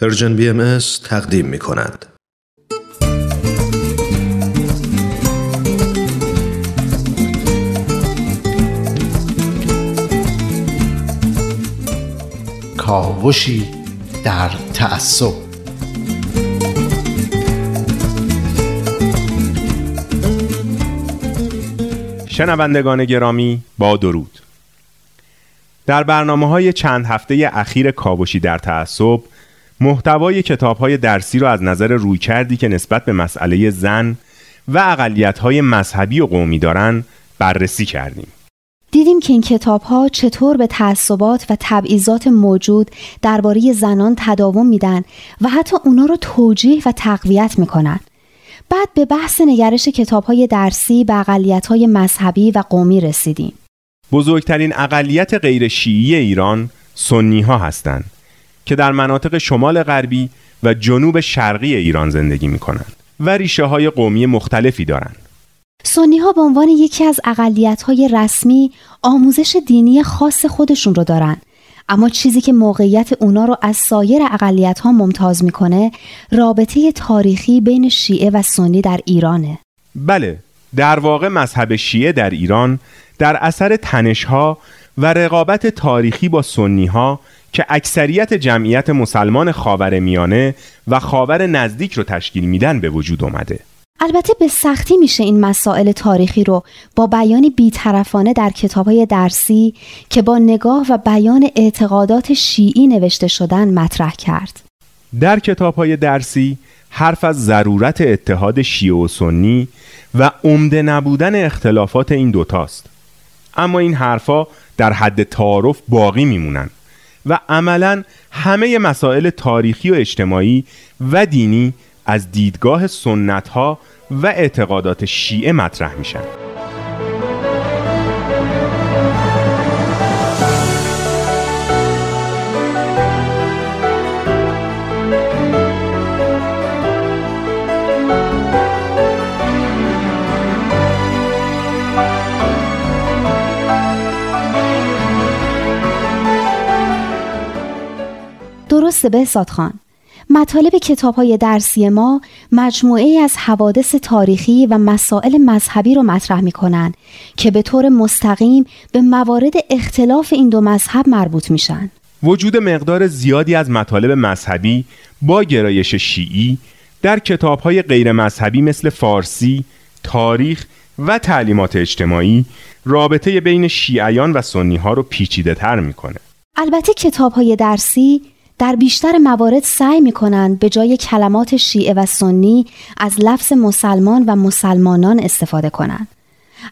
پرژن بی ام تقدیم می کند. کاوشی در تعصب شنوندگان گرامی با درود در برنامه های چند هفته اخیر کاوشی در تعصب محتوای کتاب های درسی را از نظر روی کردی که نسبت به مسئله زن و اقلیت های مذهبی و قومی دارن بررسی کردیم دیدیم که این کتاب ها چطور به تعصبات و تبعیضات موجود درباره زنان تداوم میدن و حتی اونا رو توجیه و تقویت می‌کنن. بعد به بحث نگرش کتاب های درسی به اقلیت های مذهبی و قومی رسیدیم. بزرگترین اقلیت غیر شیعی ایران سنی ها هستند که در مناطق شمال غربی و جنوب شرقی ایران زندگی می کنند و ریشه های قومی مختلفی دارند. سنی ها به عنوان یکی از اقلیت های رسمی آموزش دینی خاص خودشون رو دارن اما چیزی که موقعیت اونا رو از سایر اقلیت ها ممتاز می‌کنه رابطه تاریخی بین شیعه و سنی در ایرانه بله در واقع مذهب شیعه در ایران در اثر تنشها و رقابت تاریخی با سنی ها که اکثریت جمعیت مسلمان خاور میانه و خاور نزدیک رو تشکیل میدن به وجود اومده البته به سختی میشه این مسائل تاریخی رو با بیانی بیطرفانه در کتابهای درسی که با نگاه و بیان اعتقادات شیعی نوشته شدن مطرح کرد. در کتابهای درسی حرف از ضرورت اتحاد شیعه و سنی و عمده نبودن اختلافات این دوتاست. اما این حرفا در حد تعارف باقی میمونن و عملا همه مسائل تاریخی و اجتماعی و دینی از دیدگاه سنت ها و اعتقادات شیعه مطرح میشن. درسته به خان مطالب کتاب های درسی ما مجموعه از حوادث تاریخی و مسائل مذهبی رو مطرح می کنند که به طور مستقیم به موارد اختلاف این دو مذهب مربوط میشن. وجود مقدار زیادی از مطالب مذهبی با گرایش شیعی در کتاب های غیر مذهبی مثل فارسی، تاریخ و تعلیمات اجتماعی رابطه بین شیعیان و سنی ها رو پیچیده تر می‌کنه. البته کتاب های درسی در بیشتر موارد سعی می کنند به جای کلمات شیعه و سنی از لفظ مسلمان و مسلمانان استفاده کنند.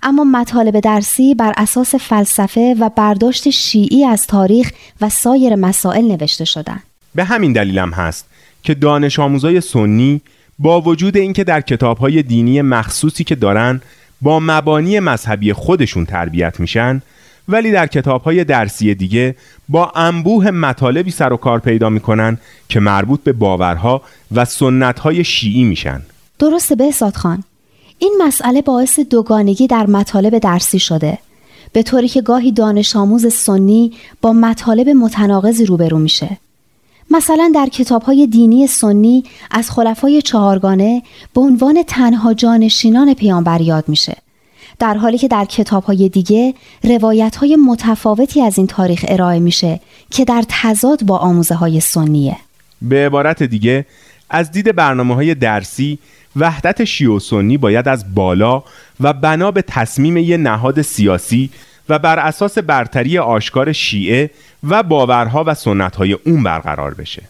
اما مطالب درسی بر اساس فلسفه و برداشت شیعی از تاریخ و سایر مسائل نوشته شدند. به همین دلیلم هست که دانش آموزای سنی با وجود اینکه در کتابهای دینی مخصوصی که دارن با مبانی مذهبی خودشون تربیت میشن ولی در کتاب های درسی دیگه با انبوه مطالبی سر و کار پیدا می‌کنن که مربوط به باورها و سنت های شیعی میشن. درسته به خان. این مسئله باعث دوگانگی در مطالب درسی شده. به طوری که گاهی دانش آموز سنی با مطالب متناقضی روبرو میشه. مثلا در کتاب های دینی سنی از خلفای چهارگانه به عنوان تنها جانشینان پیامبر یاد میشه. در حالی که در کتاب های دیگه روایت های متفاوتی از این تاریخ ارائه میشه که در تضاد با آموزه های سنیه. به عبارت دیگه از دید برنامه های درسی وحدت شیعه و سنی باید از بالا و بنا به تصمیم یه نهاد سیاسی و بر اساس برتری آشکار شیعه و باورها و سنتهای اون برقرار بشه.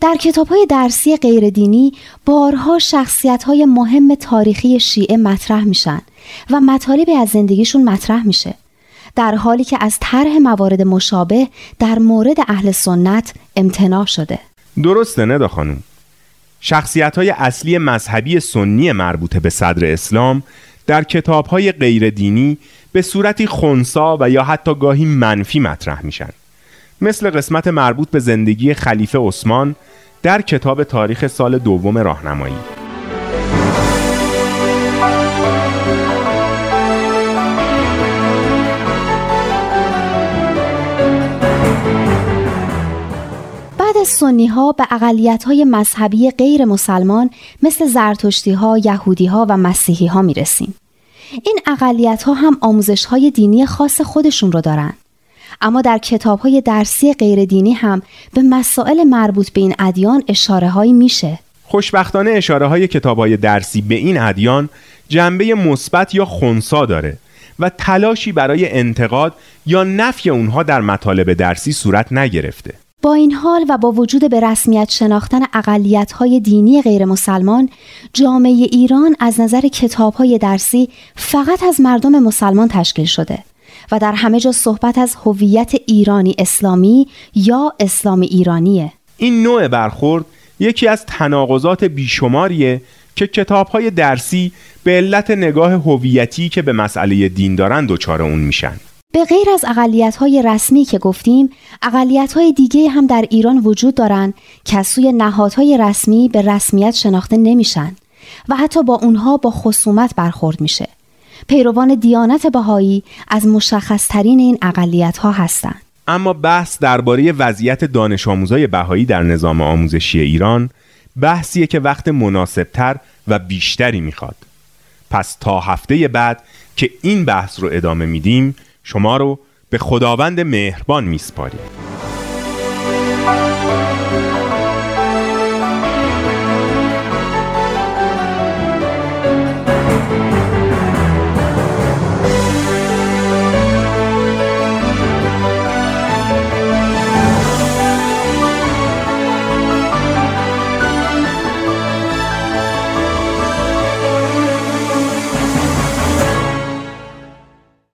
در کتاب های درسی غیردینی بارها شخصیت های مهم تاریخی شیعه مطرح میشن و مطالبی از زندگیشون مطرح میشه. در حالی که از طرح موارد مشابه در مورد اهل سنت امتناع شده. درسته ندا خانم. شخصیت های اصلی مذهبی سنی مربوطه به صدر اسلام در کتاب های غیر دینی به صورتی خونسا و یا حتی گاهی منفی مطرح میشن. مثل قسمت مربوط به زندگی خلیفه عثمان در کتاب تاریخ سال دوم راهنمایی سنی ها به اقلیت های مذهبی غیر مسلمان مثل زرتشتی ها، یهودی ها و مسیحی ها می رسیم. این اقلیت ها هم آموزش های دینی خاص خودشون رو دارن. اما در کتاب های درسی غیر دینی هم به مسائل مربوط به این ادیان اشاره هایی میشه. خوشبختانه اشاره های کتاب های درسی به این ادیان جنبه مثبت یا خونسا داره و تلاشی برای انتقاد یا نفی اونها در مطالب درسی صورت نگرفته. با این حال و با وجود به رسمیت شناختن اقلیت های دینی غیر مسلمان جامعه ایران از نظر کتاب های درسی فقط از مردم مسلمان تشکیل شده و در همه جا صحبت از هویت ایرانی اسلامی یا اسلام ایرانیه. این نوع برخورد یکی از تناقضات بیشماریه که کتاب های درسی به علت نگاه هویتی که به مسئله دین دارن دچار اون میشن. به غیر از اقلیت های رسمی که گفتیم اقلیت های دیگه هم در ایران وجود دارن که از سوی نهادهای رسمی به رسمیت شناخته نمیشن و حتی با اونها با خصومت برخورد میشه. پیروان دیانت بهایی از مشخصترین این اقلیت ها هستند. اما بحث درباره وضعیت دانش آموزای بهایی در نظام آموزشی ایران بحثیه که وقت مناسبتر و بیشتری می‌خواد. پس تا هفته بعد که این بحث رو ادامه میدیم شما رو به خداوند مهربان میسپاریم.